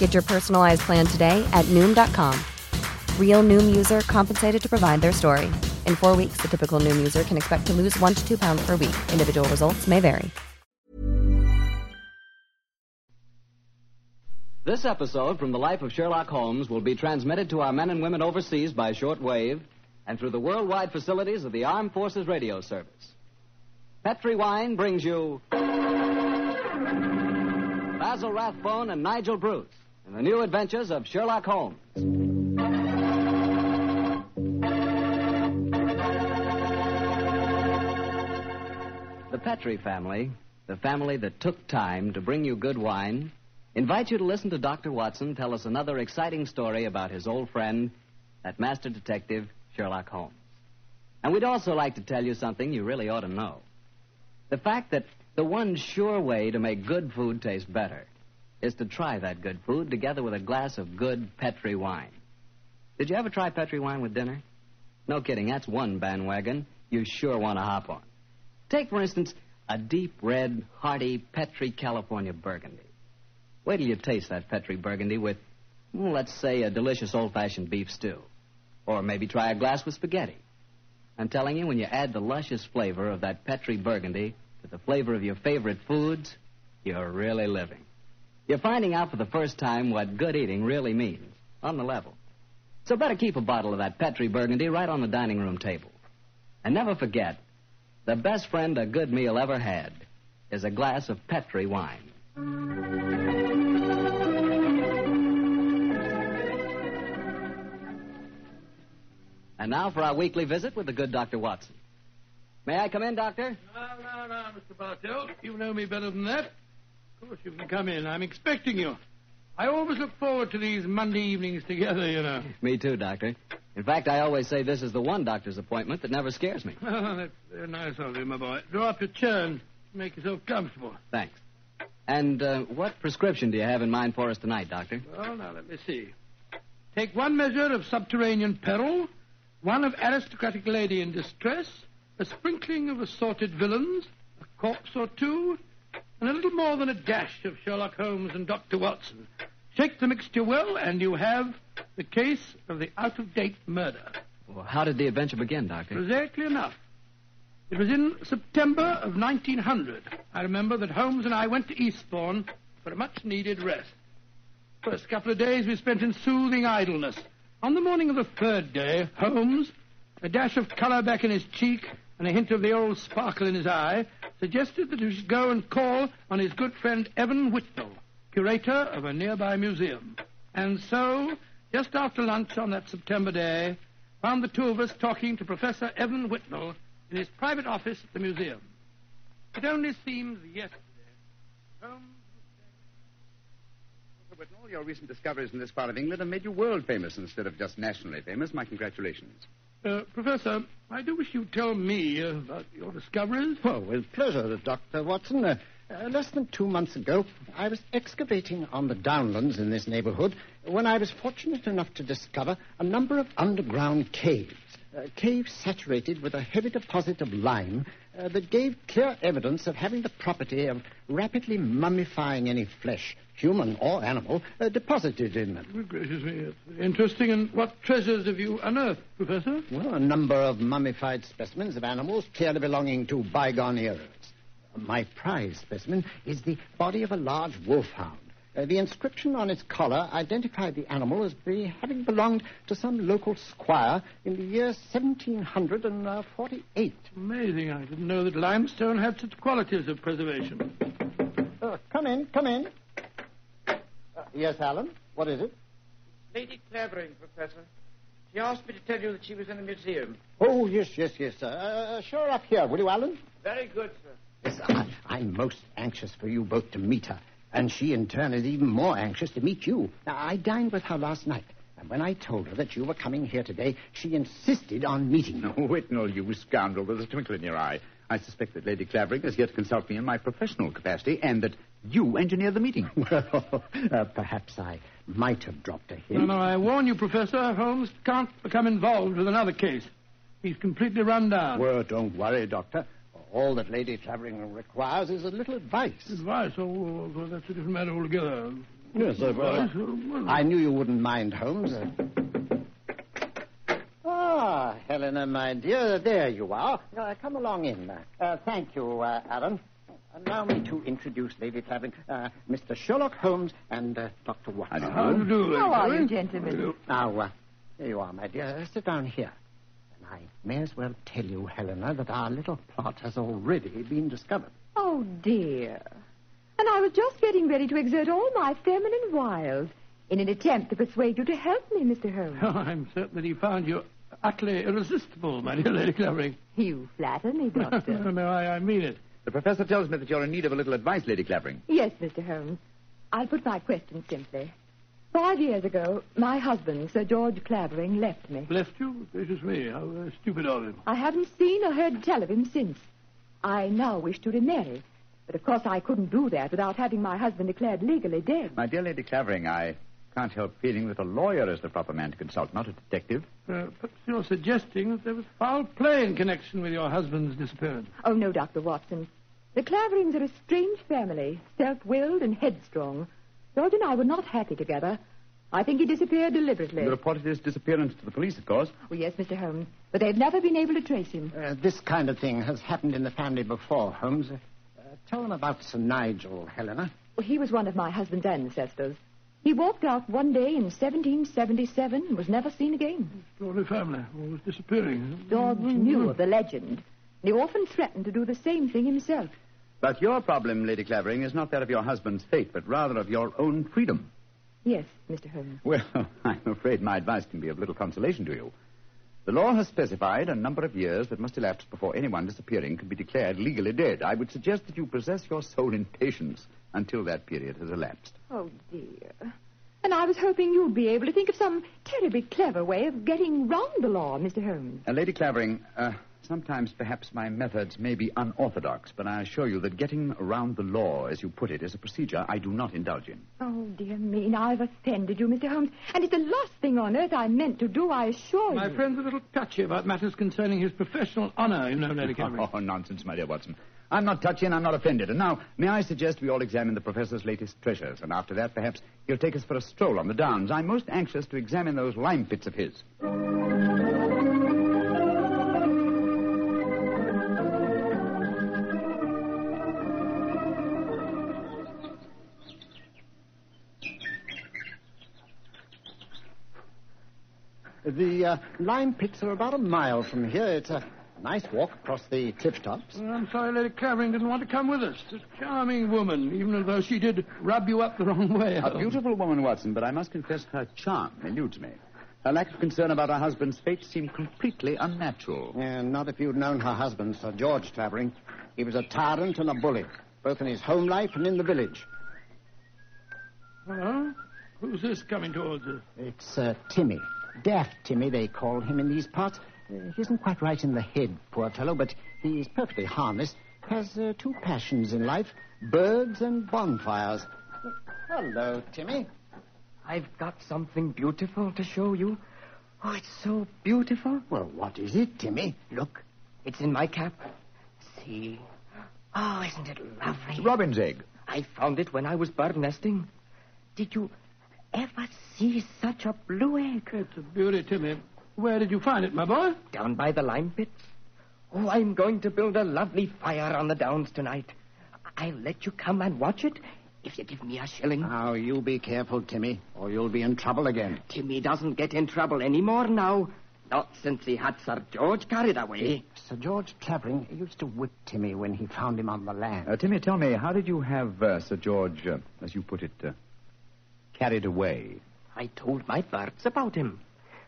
Get your personalized plan today at Noom.com. Real Noom user compensated to provide their story. In four weeks, the typical Noom user can expect to lose one to two pounds per week. Individual results may vary. This episode from the life of Sherlock Holmes will be transmitted to our men and women overseas by shortwave and through the worldwide facilities of the Armed Forces Radio Service. Petri Wine brings you Basil Rathbone and Nigel Bruce the new adventures of Sherlock Holmes. The Petri family, the family that took time to bring you good wine, invite you to listen to Dr. Watson tell us another exciting story about his old friend, that master detective, Sherlock Holmes. And we'd also like to tell you something you really ought to know. The fact that the one sure way to make good food taste better is to try that good food together with a glass of good Petri wine. Did you ever try Petri wine with dinner? No kidding, that's one bandwagon you sure want to hop on. Take, for instance, a deep red, hearty Petri California Burgundy. Wait till you taste that Petri Burgundy with, let's say, a delicious old fashioned beef stew. Or maybe try a glass with spaghetti. I'm telling you, when you add the luscious flavor of that Petri Burgundy to the flavor of your favorite foods, you're really living. You're finding out for the first time what good eating really means, on the level. So better keep a bottle of that Petri Burgundy right on the dining room table. And never forget, the best friend a good meal ever had is a glass of Petri wine. And now for our weekly visit with the good Dr. Watson. May I come in, Doctor? No, no, no, Mr. Bartell. You know me better than that. Of course you can come in. I'm expecting you. I always look forward to these Monday evenings together, you know. Me too, Doctor. In fact, I always say this is the one doctor's appointment that never scares me. Oh, that's very nice of you, my boy. Draw up your chair and make yourself comfortable. Thanks. And uh, what prescription do you have in mind for us tonight, Doctor? Well, now, let me see. Take one measure of subterranean peril, one of aristocratic lady in distress, a sprinkling of assorted villains, a corpse or two, and a little more than a dash of Sherlock Holmes and Dr. Watson. Shake the mixture well, and you have the case of the out of date murder. Well, how did the adventure begin, Doctor? Exactly enough. It was in September of 1900. I remember that Holmes and I went to Eastbourne for a much needed rest. First couple of days we spent in soothing idleness. On the morning of the third day, Holmes, a dash of color back in his cheek and a hint of the old sparkle in his eye, suggested that we should go and call on his good friend Evan Whitnell, curator of a nearby museum. And so, just after lunch on that September day, found the two of us talking to Professor Evan Whitnell in his private office at the museum. It only seems yesterday. Holmes But all your recent discoveries in this part of England have made you world famous instead of just nationally famous. My congratulations. Uh, Professor, I do wish you'd tell me about your discoveries. Oh, with pleasure, Dr. Watson. Uh, Uh, less than two months ago, I was excavating on the downlands in this neighborhood when I was fortunate enough to discover a number of underground caves. Uh, caves saturated with a heavy deposit of lime uh, that gave clear evidence of having the property of rapidly mummifying any flesh, human or animal, uh, deposited in them. Good gracious me. Interesting. And what treasures have you unearthed, Professor? Well, a number of mummified specimens of animals clearly belonging to bygone eras. My prize specimen is the body of a large wolfhound. Uh, the inscription on its collar identified the animal as be, having belonged to some local squire in the year 1748. Amazing. I didn't know that limestone had such qualities of preservation. Uh, come in, come in. Uh, yes, Alan? What is it? Lady Clavering, Professor. She asked me to tell you that she was in the museum. Oh, yes, yes, yes, sir. Uh, show her up here, will you, Alan? Very good, sir. Yes, I, I'm most anxious for you both to meet her. And she, in turn, is even more anxious to meet you. Now, I dined with her last night. And when I told her that you were coming here today, she insisted on meeting you. Oh, Whitnell, you scoundrel. There's a twinkle in your eye. I suspect that Lady Clavering is here to consult me in my professional capacity and that you engineered the meeting. Well, uh, perhaps I might have dropped a hint. No, no, I warn you, Professor. Holmes can't become involved with another case. He's completely run down. Well, don't worry, Doctor. All that Lady Clavering requires is a little advice. Advice? Oh, well, that's a different matter altogether. Yes, sir. Well, Advice? Oh, well, I knew you wouldn't mind, Holmes. Ah, Helena, my dear, there you are. Uh, come along in. Uh, thank you, uh, Alan. Allow me to introduce Lady Clavering, uh, Mr. Sherlock Holmes and uh, Dr. Watson. How do you do, How are you, gentlemen? Now, uh, here you are, my dear. Uh, sit down here. And I may as well tell you, Helena, that our little plot has already been discovered. Oh, dear. And I was just getting ready to exert all my feminine wiles in an attempt to persuade you to help me, Mr. Holmes. Oh, I'm certain that he found you utterly irresistible, my dear Lady Clavering. You flatter me, no, Doctor. no, I, I mean it. The professor tells me that you're in need of a little advice, Lady Clavering. yes, Mr. Holmes. I'll put my question simply. Five years ago, my husband, Sir George Clavering, left me. Left you? Gracious me, how uh, stupid of him. I haven't seen or heard tell of him since. I now wish to remarry. But of course I couldn't do that without having my husband declared legally dead. My dear Lady Clavering, I can't help feeling that a lawyer is the proper man to consult, not a detective. Uh, perhaps you're suggesting that there was foul play in connection with your husband's disappearance. Oh, no, Dr. Watson. The Claverings are a strange family, self-willed and headstrong. George and I were not happy together. I think he disappeared deliberately. You reported his disappearance to the police, of course. Oh, yes, Mr. Holmes. But they've never been able to trace him. Uh, this kind of thing has happened in the family before, Holmes. Uh, tell them about Sir Nigel, Helena. Well, he was one of my husband's ancestors. He walked out one day in 1777 and was never seen again. Extraordinary family, always disappearing. George knew of the legend. And he often threatened to do the same thing himself. But your problem, Lady Clavering, is not that of your husband's fate, but rather of your own freedom. Yes, Mr. Holmes. Well, I'm afraid my advice can be of little consolation to you. The law has specified a number of years that must elapse before anyone disappearing can be declared legally dead. I would suggest that you possess your soul in patience until that period has elapsed. Oh, dear. And I was hoping you'd be able to think of some terribly clever way of getting round the law, Mr. Holmes. Uh, Lady Clavering, uh, sometimes perhaps my methods may be unorthodox, but I assure you that getting around the law, as you put it, is a procedure I do not indulge in. Oh, dear me, now I've offended you, Mr. Holmes. And it's the last thing on earth I meant to do, I assure My you. My friend's a little touchy about matters concerning his professional honor, you know, Lady Clavering. Oh, nonsense, my dear Watson. I'm not touchy and I'm not offended. And now, may I suggest we all examine the professor's latest treasures, and after that, perhaps he'll take us for a stroll on the downs. I'm most anxious to examine those lime pits of his. The uh, lime pits are about a mile from here. It's a nice walk across the cliff tops. Well, I'm sorry Lady Clavering didn't want to come with us. A charming woman, even though she did rub you up the wrong way. A beautiful woman, Watson, but I must confess her charm eludes me. Her lack of concern about her husband's fate seemed completely unnatural. And not if you'd known her husband, Sir George Clavering. He was a tyrant and a bully, both in his home life and in the village. Hello? Who's this coming towards us? It's uh, Timmy. Daft Timmy, they call him in these parts. Uh, he isn't quite right in the head, poor fellow, but he's perfectly harmless. has uh, two passions in life birds and bonfires. Hello, Timmy. I've got something beautiful to show you. Oh, it's so beautiful. Well, what is it, Timmy? Look, it's in my cap. See? Oh, isn't it lovely? It's a robin's egg. I found it when I was bird nesting. Did you ever see such a blue egg? It's a beauty, Timmy. Where did you find it, my boy? Down by the lime pits. Oh, I'm going to build a lovely fire on the downs tonight. I'll let you come and watch it if you give me a shilling. Now, you be careful, Timmy, or you'll be in trouble again. Timmy doesn't get in trouble anymore now. Not since he had Sir George carried away. Sir George Clavering used to whip Timmy when he found him on the land. Uh, Timmy, tell me, how did you have uh, Sir George, uh, as you put it, uh, carried away? I told my birds about him.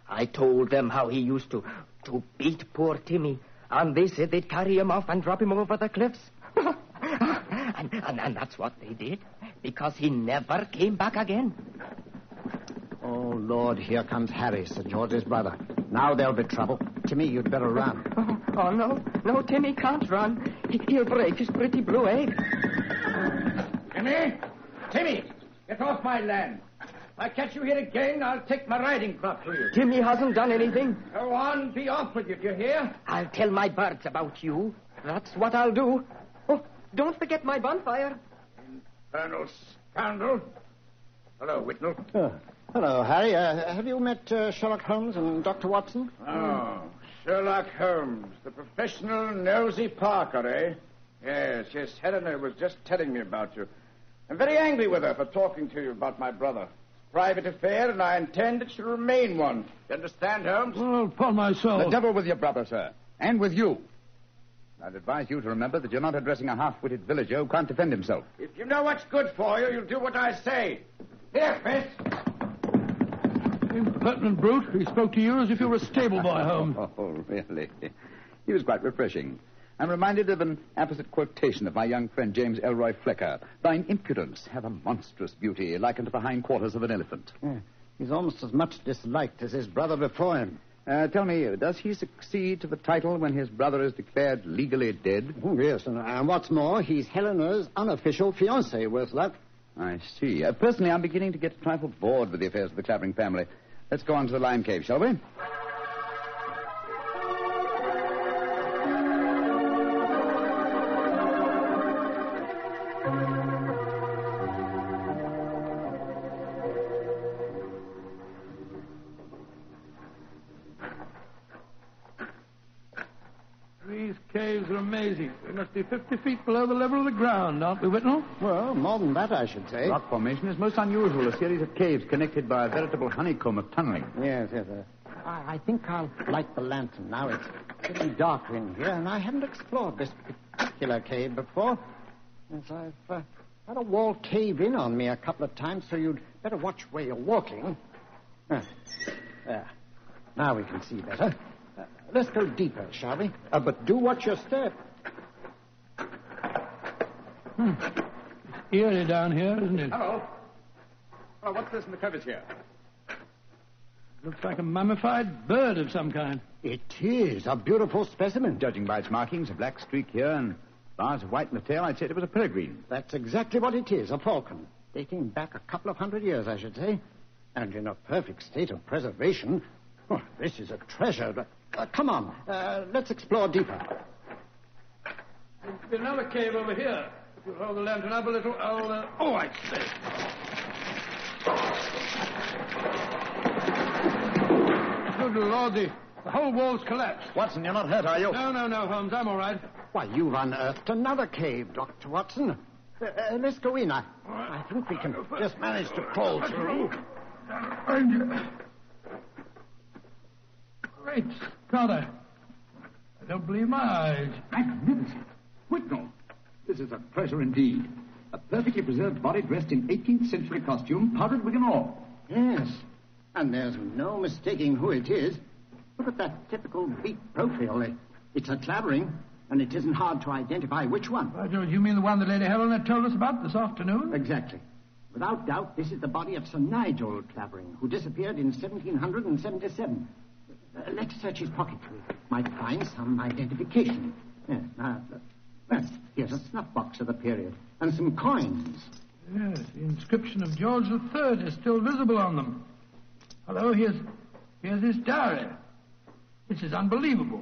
I told them how he used to, to beat poor Timmy, and they said they'd carry him off and drop him over the cliffs. and, and, and that's what they did, because he never came back again. Oh, Lord, here comes Harry, Sir George's brother. Now there'll be trouble. Timmy, you'd better run. Oh, oh no, no, Timmy can't run. He, he'll break his pretty blue egg. Timmy! Timmy! Get off my land. If I catch you here again, I'll take my riding crop to you. Timmy hasn't done anything. Go on, be off with you, do you hear? I'll tell my birds about you. That's what I'll do. Oh, don't forget my bonfire. Infernal scoundrel. Hello, Whitnell. Oh, hello, Harry. Uh, have you met uh, Sherlock Holmes and Dr. Watson? Oh, Sherlock Holmes, the professional nosy Parker, eh? Yes, yes, Helena was just telling me about you. I'm very angry with her for talking to you about my brother. Private affair, and I intend it shall remain one. You understand, Holmes? Well, upon my soul. The devil with your brother, sir. And with you. I'd advise you to remember that you're not addressing a half-witted villager who can't defend himself. If you know what's good for you, you'll do what I say. Here, Fitz. Impertinent brute. He spoke to you as if you were a stable boy, Holmes. Oh, really? He was quite refreshing. I'm reminded of an apposite quotation of my young friend James Elroy Flecker. Thine impudence hath a monstrous beauty, like unto the hindquarters of an elephant. Yeah. He's almost as much disliked as his brother before him. Uh, tell me, does he succeed to the title when his brother is declared legally dead? Oh, yes, and, and what's more, he's Helena's unofficial fiancé, worth luck. I see. Uh, personally, I'm beginning to get a trifle bored with the affairs of the Clavering family. Let's go on to the lime cave, shall we? Be 50 feet below the level of the ground, aren't we, Whitnell? Well, more than that, I should say. Rock formation is most unusual, a series of caves connected by a veritable honeycomb of tunneling. Yes, yes. Uh, I, I think I'll light the lantern now. It's getting darker in here, and I haven't explored this particular cave before. Yes, I've uh, had a wall cave in on me a couple of times, so you'd better watch where you're walking. Ah, there. Now we can see better. Uh, let's go deeper, shall we? Uh, but do watch your step. Hmm. Eerie down here, isn't it? Hello. Oh, what's this in the crevice here? Looks like a mummified bird of some kind. It is a beautiful specimen. Judging by its markings, a black streak here and bars of white in the tail, I'd say it was a peregrine. That's exactly what it is, a falcon. Dating back a couple of hundred years, I should say. And in a perfect state of preservation. Oh, this is a treasure. Uh, come on, uh, let's explore deeper. There's another cave over here. If you hold the lantern up a little, I'll. Uh... Oh, I say. Good Lord, the, the whole wall's collapsed. Watson, you're not hurt, are you? No, no, no, Holmes. I'm all right. Why, you've unearthed another cave, Dr. Watson. Uh, uh, let's go in. I, I think we can just manage to crawl through. Great Scott, I, I don't believe my eyes. Magnificent. Whitnell, this is a pleasure indeed. A perfectly preserved body dressed in 18th century costume, powdered wig and all. Yes. And there's no mistaking who it is. Look at that typical beak profile. It's a Clavering, and it isn't hard to identify which one. By George, you mean the one that Lady Helena told us about this afternoon? Exactly. Without doubt, this is the body of Sir Nigel Clavering, who disappeared in 1777. Uh, let's search his pockets. We might find some identification. Yes, now, Well, here's a snuff box of the period and some coins. Yes, the inscription of George III is still visible on them. Hello, here's, here's his diary. This is unbelievable.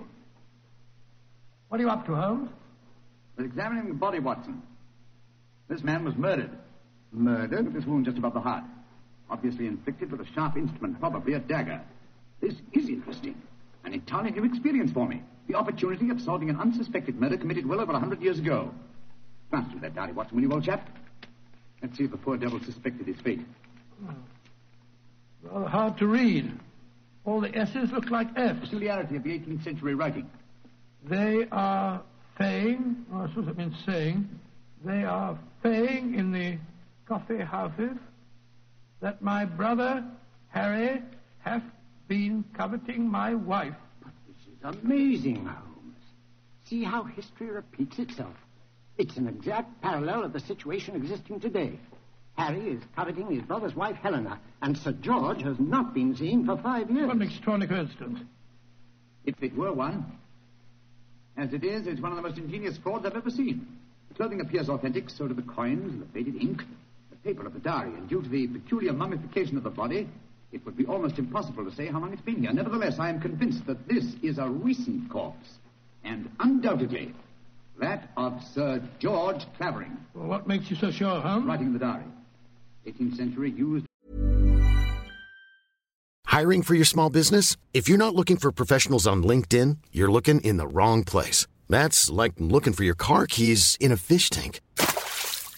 What are you up to, Holmes? We're examining the body, Watson. This man was murdered. Murdered? With this wound just above the heart. Obviously inflicted with a sharp instrument, probably a dagger. This is interesting. An entirely new experience for me. The opportunity of solving an unsuspected murder committed well over a hundred years ago. Through that diary, Watson, will you, old chap? Let's see if the poor devil suspected his fate. Rather hard to read. All the S's look like F's. Peculiarity of the 18th century writing. They are saying, oh, I suppose it means saying, they are saying in the coffee houses that my brother Harry hath been coveting my wife. This amazing, Holmes. See how history repeats itself. It's an exact parallel of the situation existing today. Harry is coveting his brother's wife, Helena, and Sir George has not been seen for five years. What an extraordinary coincidence. If it were one. As it is, it's one of the most ingenious frauds I've ever seen. The clothing appears authentic, so do the coins, and the faded ink, the paper of the diary, and due to the peculiar mummification of the body, it would be almost impossible to say how long it's been here. Nevertheless, I am convinced that this is a recent corpse, and undoubtedly that of Sir George Clavering. Well, what makes you so sure, Holmes? Writing in the diary. 18th century used. Hiring for your small business? If you're not looking for professionals on LinkedIn, you're looking in the wrong place. That's like looking for your car keys in a fish tank.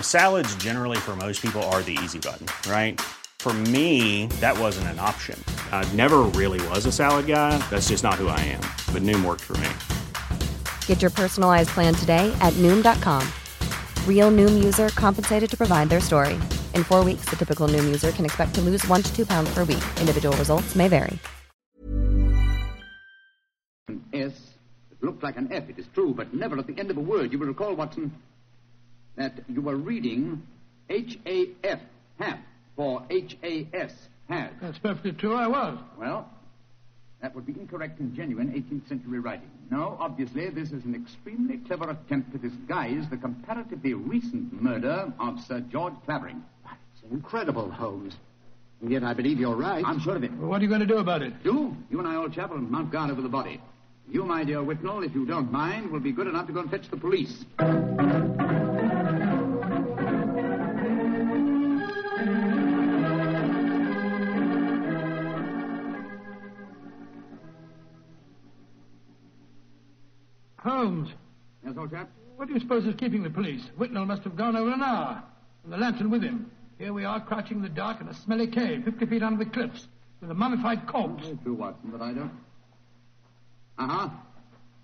Salads, generally, for most people, are the easy button, right? For me, that wasn't an option. I never really was a salad guy. That's just not who I am. But Noom worked for me. Get your personalized plan today at Noom.com. Real Noom user compensated to provide their story. In four weeks, the typical Noom user can expect to lose one to two pounds per week. Individual results may vary. An S. It looked like an F, it is true, but never at the end of a word. You will recall, Watson, that you were reading H-A-F, half, for H-A-S, has. That's perfectly true, I was. Well, that would be incorrect and genuine 18th century writing. No, obviously, this is an extremely clever attempt to disguise the comparatively recent murder of Sir George Clavering. It's incredible, Holmes. And yet I believe you're right. I'm sure of it. Well, what are you going to do about it? Do? You and I, old chap, will mount guard over the body. You, my dear Whitnell, if you don't mind, will be good enough to go and fetch the police. Holmes, Yes, old chap? what do you suppose is keeping the police? Whitnell must have gone over an hour, and the lantern with him. Here we are, crouching in the dark in a smelly cave, 50 feet under the cliffs, with a mummified corpse. True, Watson, but I don't. Uh-huh.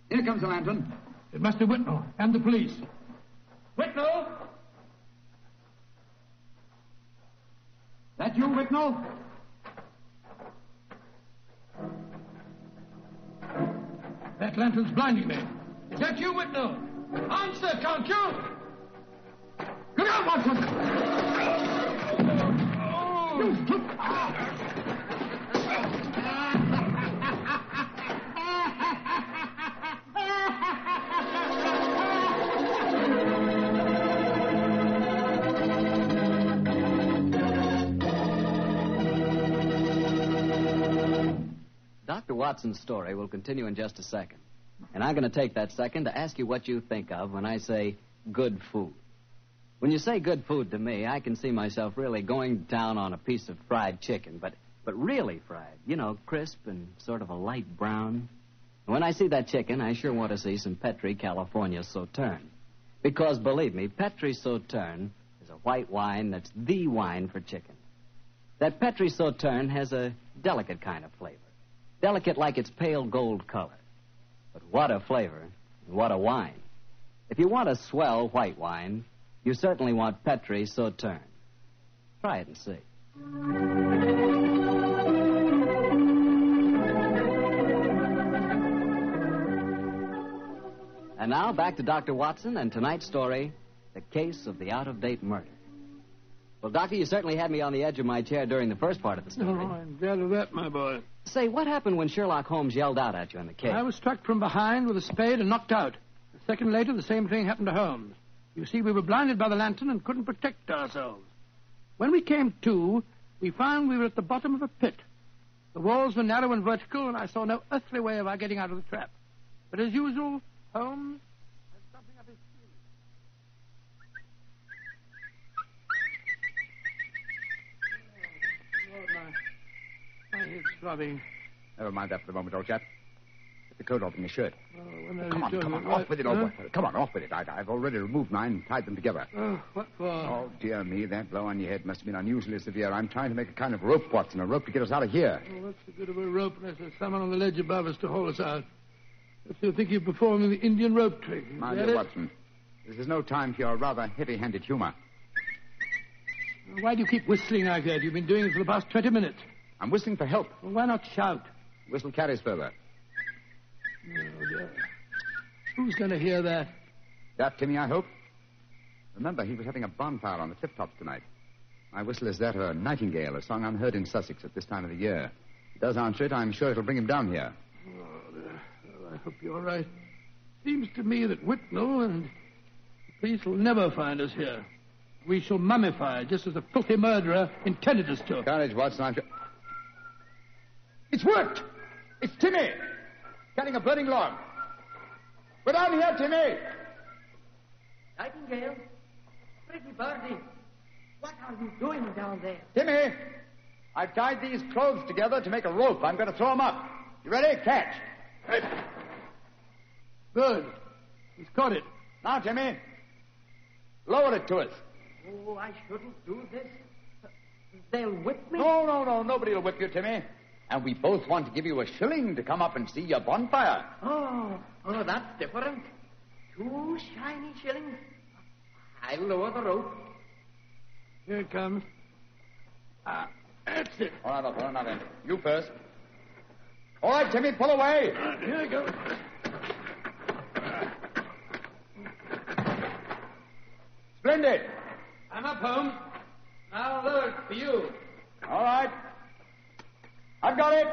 Here comes the lantern. It must be Whitnell and the police. Whitnell! That you, Whitnell? That lantern's blinding me. Is that you, Whitnell? Answer, can't you? Get out, Watson! Dr. Watson's story will continue in just a second. And I'm going to take that second to ask you what you think of when I say good food. When you say good food to me, I can see myself really going down on a piece of fried chicken, but, but really fried. You know, crisp and sort of a light brown. When I see that chicken, I sure want to see some Petri California Sauterne. Because, believe me, Petri Sauterne is a white wine that's the wine for chicken. That Petri Sauterne has a delicate kind of flavor. Delicate like its pale gold color. But what a flavor, and what a wine. If you want a swell white wine, you certainly want Petri Sauterne. Try it and see. And now back to Dr. Watson and tonight's story The Case of the Out of Date Murder. Well, Doctor, you certainly had me on the edge of my chair during the first part of the story. Oh, I'm glad of that, my boy. Say, what happened when Sherlock Holmes yelled out at you in the cave? I was struck from behind with a spade and knocked out. A second later, the same thing happened to Holmes. You see, we were blinded by the lantern and couldn't protect ourselves. When we came to, we found we were at the bottom of a pit. The walls were narrow and vertical, and I saw no earthly way of our getting out of the trap. But as usual, Holmes had something up his sleeve. Oh, Lord, my, my. Never mind that for the moment, old chap. Get the coat off in your shirt. Oh, are Come on, come on, it? off with it, Huh? old boy. Come on, off with it. I, I've already removed mine and tied them together. Oh, what for? Oh, dear me, that blow on your head must have been unusually severe. I'm trying to make a kind of rope, Watson, a rope to get us out of here. Oh, what's the good of a rope unless there's someone on the ledge above us to haul us out? If you think you're performing the Indian rope trick. My dear? Watson, this is no time for your rather heavy-handed humor. Why do you keep whistling like that? You've been doing it for the past 20 minutes. I'm whistling for help. Well, why not shout? Whistle carries further. Oh, dear. Who's going to hear that? That, Timmy, I hope. Remember, he was having a bonfire on the tip-tops tonight. My whistle is that of a nightingale, a song unheard in Sussex at this time of the year. If it does answer it, I'm sure it'll bring him down here. Oh, dear. Well, I hope you're right. Seems to me that Whitnell and the police will never find us here. We shall mummify just as the filthy murderer intended us to. Courage, Watson. I'm sure... It's worked! It's Timmy! carrying a burning log. Go down here, Timmy! Nightingale, pretty birdie, what are you doing down there? Timmy! I've tied these clothes together to make a rope. I'm going to throw them up. You ready? Catch. Good. He's caught it. Now, Timmy. Lower it to us. Oh, I shouldn't do this. They'll whip me. No, no, no. Nobody will whip you, Timmy. And we both want to give you a shilling to come up and see your bonfire. Oh, oh, that's different. Two shiny shillings. I'll lower the rope. Here it comes. Ah, that's it. All right, Otto, now then. You first. All right, Timmy, pull away. Here it goes. Splendid. I'm up, Holmes. Now lower it for you. All right. I've got it.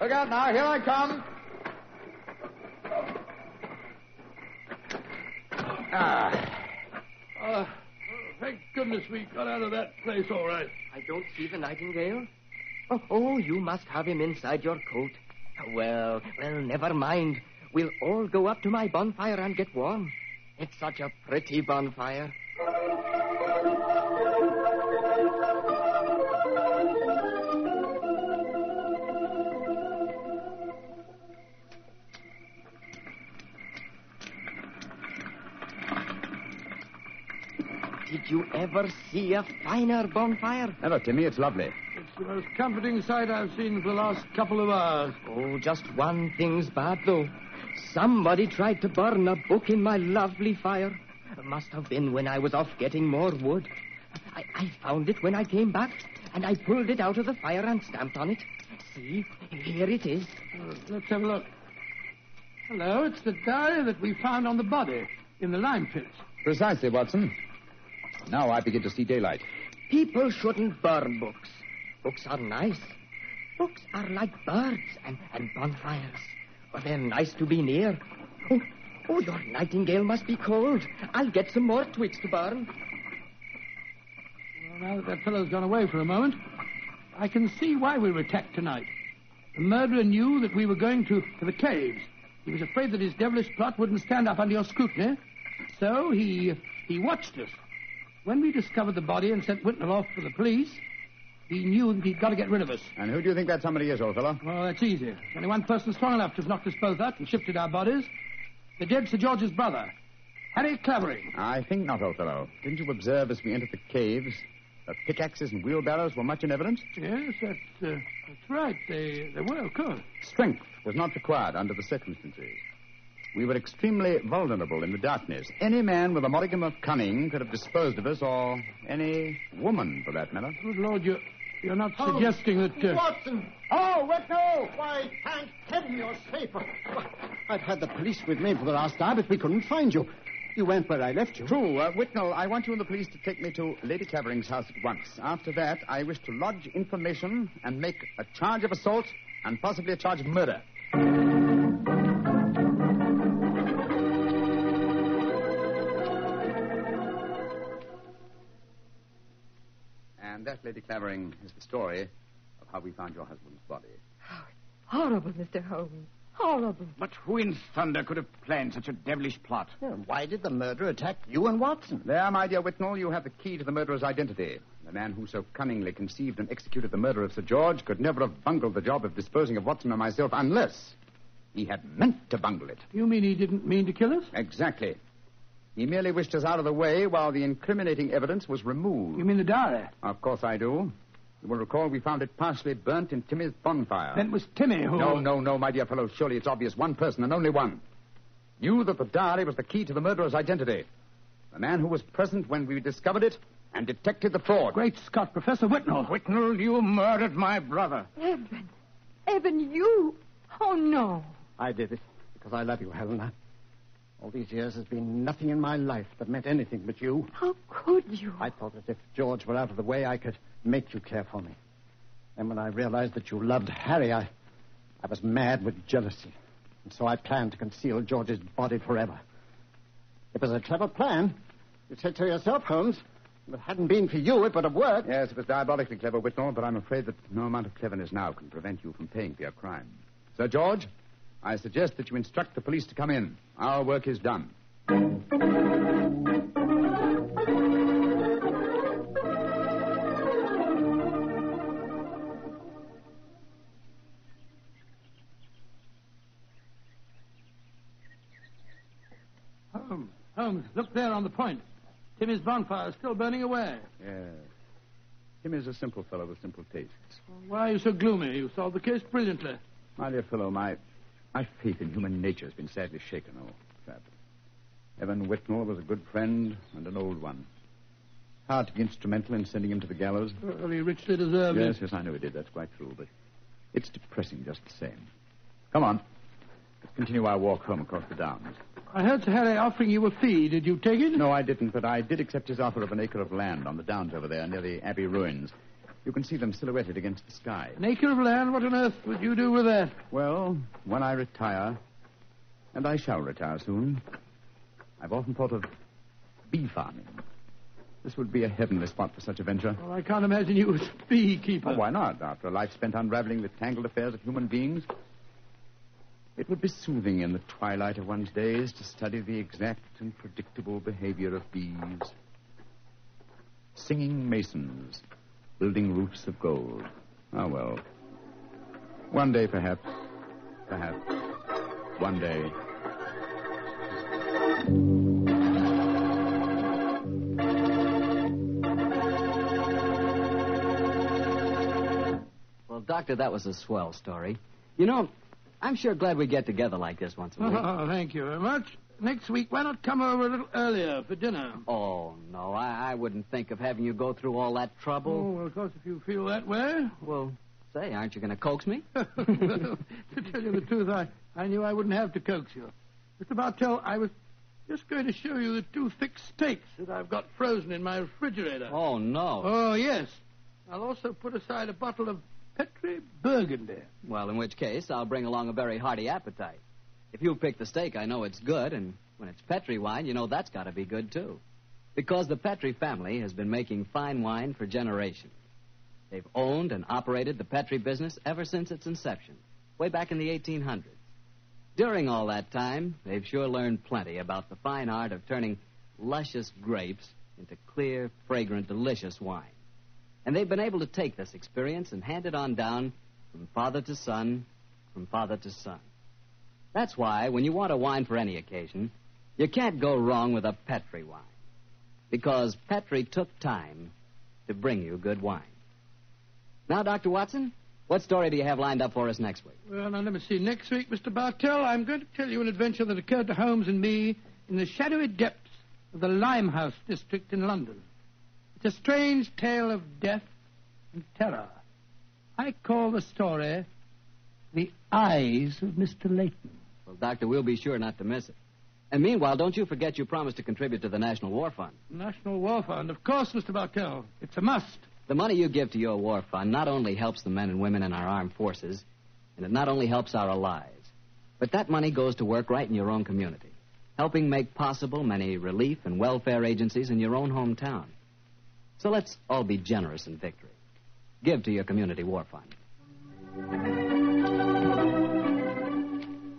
Look out now. Here I come. Ah. Oh, thank goodness we got out of that place all right. I don't see the nightingale. Oh, oh, you must have him inside your coat. Well, well, never mind. We'll all go up to my bonfire and get warm. It's such a pretty bonfire. You ever see a finer bonfire? Never, Timmy. It's lovely. It's the most comforting sight I've seen for the last couple of hours. Oh, just one thing's bad, though. Somebody tried to burn a book in my lovely fire. It must have been when I was off getting more wood. I, I found it when I came back, and I pulled it out of the fire and stamped on it. See, here it is. Uh, let's have a look. Hello, it's the diary that we found on the body in the lime pits. Precisely, Watson. Now I begin to see daylight. People shouldn't burn books. Books are nice. Books are like birds and, and bonfires. Oh, they're nice to be near. Oh, oh, your nightingale must be cold. I'll get some more twigs to burn. Well, now that that fellow's gone away for a moment, I can see why we were attacked tonight. The murderer knew that we were going to, to the caves. He was afraid that his devilish plot wouldn't stand up under your scrutiny. So he he watched us. When we discovered the body and sent Whitnell off for the police, he knew that he'd got to get rid of us. And who do you think that somebody is, old fellow? Well, that's easy. Only one person strong enough to have knocked us both out and shifted our bodies. The dead Sir George's brother, Harry Clavering. I think not, old fellow. Didn't you observe as we entered the caves that pickaxes and wheelbarrows were much in evidence? Yes, that's, uh, that's right. They, they were, of course. Strength was not required under the circumstances. We were extremely vulnerable in the darkness. Any man with a modicum of cunning could have disposed of us, or any woman, for that matter. Good Lord, you're, you're not Oh, suggesting that... Uh... Watson! Oh, Whitnell! Why, thank heaven you're safe. I've had the police with me for the last hour, but we couldn't find you. You went where I left you. True. Uh, Whitnell, I want you and the police to take me to Lady Clavering's house at once. After that, I wish to lodge information and make a charge of assault and possibly a charge of murder. That, Lady Clavering, is the story of how we found your husband's body. Horrible, Mr. Holmes. Horrible. But who in thunder could have planned such a devilish plot? why did the murderer attack you and Watson? There, my dear Whitnell, you have the key to the murderer's identity. The man who so cunningly conceived and executed the murder of Sir George could never have bungled the job of disposing of Watson and myself unless he had meant to bungle it. You mean he didn't mean to kill us? Exactly. He merely wished us out of the way while the incriminating evidence was removed. You mean the diary? Of course I do. You will recall we found it partially burnt in Timmy's bonfire. Then it was Timmy who... No, no, no, my dear fellow. Surely it's obvious one person and only one. Knew that the diary was the key to the murderer's identity. The man who was present when we discovered it and detected the fraud. Great Scott, Professor Whitnell. Whitnell, you murdered my brother. Evan. Evan, you. Oh, no. I did it because I love you, Helena. All these years there's been nothing in my life that meant anything but you. How could you? I thought that if George were out of the way, I could make you care for me. Then when I realized that you loved Harry, I, I was mad with jealousy. And so I planned to conceal George's body forever. It was a clever plan. You said so yourself, Holmes. If it hadn't been for you, it would have worked. Yes, it was diabolically clever, Whitnell, but I'm afraid that no amount of cleverness now can prevent you from paying for your crime. Sir George, I suggest that you instruct the police to come in. Our work is done. Holmes, Holmes, look there on the point. Timmy's bonfire is still burning away. Yes. Tim is a simple fellow with simple tastes. Why are you so gloomy? You solved the case brilliantly. My dear fellow, my, my faith in human nature has been sadly shaken, oh, chap. Evan Whitnell was a good friend and an old one. Hard to be instrumental in sending him to the gallows. Well, he richly deserved yes, it. yes, I know he did. That's quite true, but it's depressing just the same. Come on. Let's continue our walk home across the downs. I heard Sir Harry offering you a fee. Did you take it? No, I didn't, but I did accept his offer of an acre of land on the downs over there near the Abbey ruins. You can see them silhouetted against the sky. An acre of land? What on earth would you do with that? Well, when I retire, and I shall retire soon, I've often thought of bee farming. This would be a heavenly spot for such a venture. Well, I can't imagine you as a beekeeper. Oh, why not? After a life spent unraveling the tangled affairs of human beings, it would be soothing in the twilight of one's days to study the exact and predictable behavior of bees. Singing masons, building roofs of gold. Ah, well. One day, perhaps. Perhaps. One day. Well, Doctor, that was a swell story. You know, I'm sure glad we get together like this once a week. Oh, thank you very much. Next week, why not come over a little earlier for dinner? Oh, no, I, I wouldn't think of having you go through all that trouble. Oh, well, of course, if you feel that way. Well, say, aren't you going to coax me? to tell you the truth, I, I knew I wouldn't have to coax you. Mr. Bartell, I was just going to show you the two thick steaks that I've got frozen in my refrigerator. Oh, no. Oh, yes. I'll also put aside a bottle of Petri Burgundy. Well, in which case, I'll bring along a very hearty appetite. If you pick the steak, I know it's good, and when it's Petri wine, you know that's got to be good, too. Because the Petri family has been making fine wine for generations. They've owned and operated the Petri business ever since its inception, way back in the 1800s. During all that time, they've sure learned plenty about the fine art of turning luscious grapes into clear, fragrant, delicious wine. And they've been able to take this experience and hand it on down from father to son, from father to son. That's why, when you want a wine for any occasion, you can't go wrong with a Petri wine. Because Petri took time to bring you good wine. Now, Dr. Watson, What story do you have lined up for us next week? Well, now let me see. Next week, Mr. Bartell, I'm going to tell you an adventure that occurred to Holmes and me in the shadowy depths of the Limehouse district in London. It's a strange tale of death and terror. I call the story The Eyes of Mr. Layton. Well, Doctor, we'll be sure not to miss it. And meanwhile, don't you forget you promised to contribute to the National War Fund. National War Fund, of course, Mr. Bartell. It's a must. The money you give to your war fund not only helps the men and women in our armed forces, and it not only helps our allies, but that money goes to work right in your own community, helping make possible many relief and welfare agencies in your own hometown. So let's all be generous in victory. Give to your community war fund.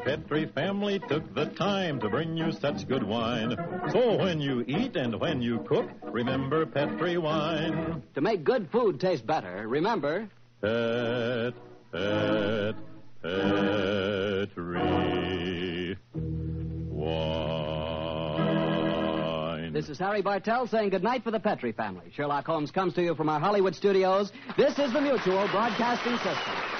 The Petri family took the time to bring you such good wine. So when you eat and when you cook, remember Petri wine. To make good food taste better, remember. Pet, pet, Petri wine. This is Harry Bartell saying goodnight for the Petri family. Sherlock Holmes comes to you from our Hollywood studios. This is the Mutual Broadcasting System.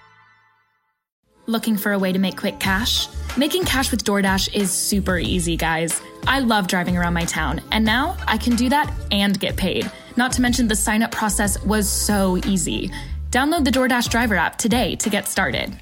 Looking for a way to make quick cash? Making cash with DoorDash is super easy, guys. I love driving around my town, and now I can do that and get paid. Not to mention, the sign up process was so easy. Download the DoorDash driver app today to get started.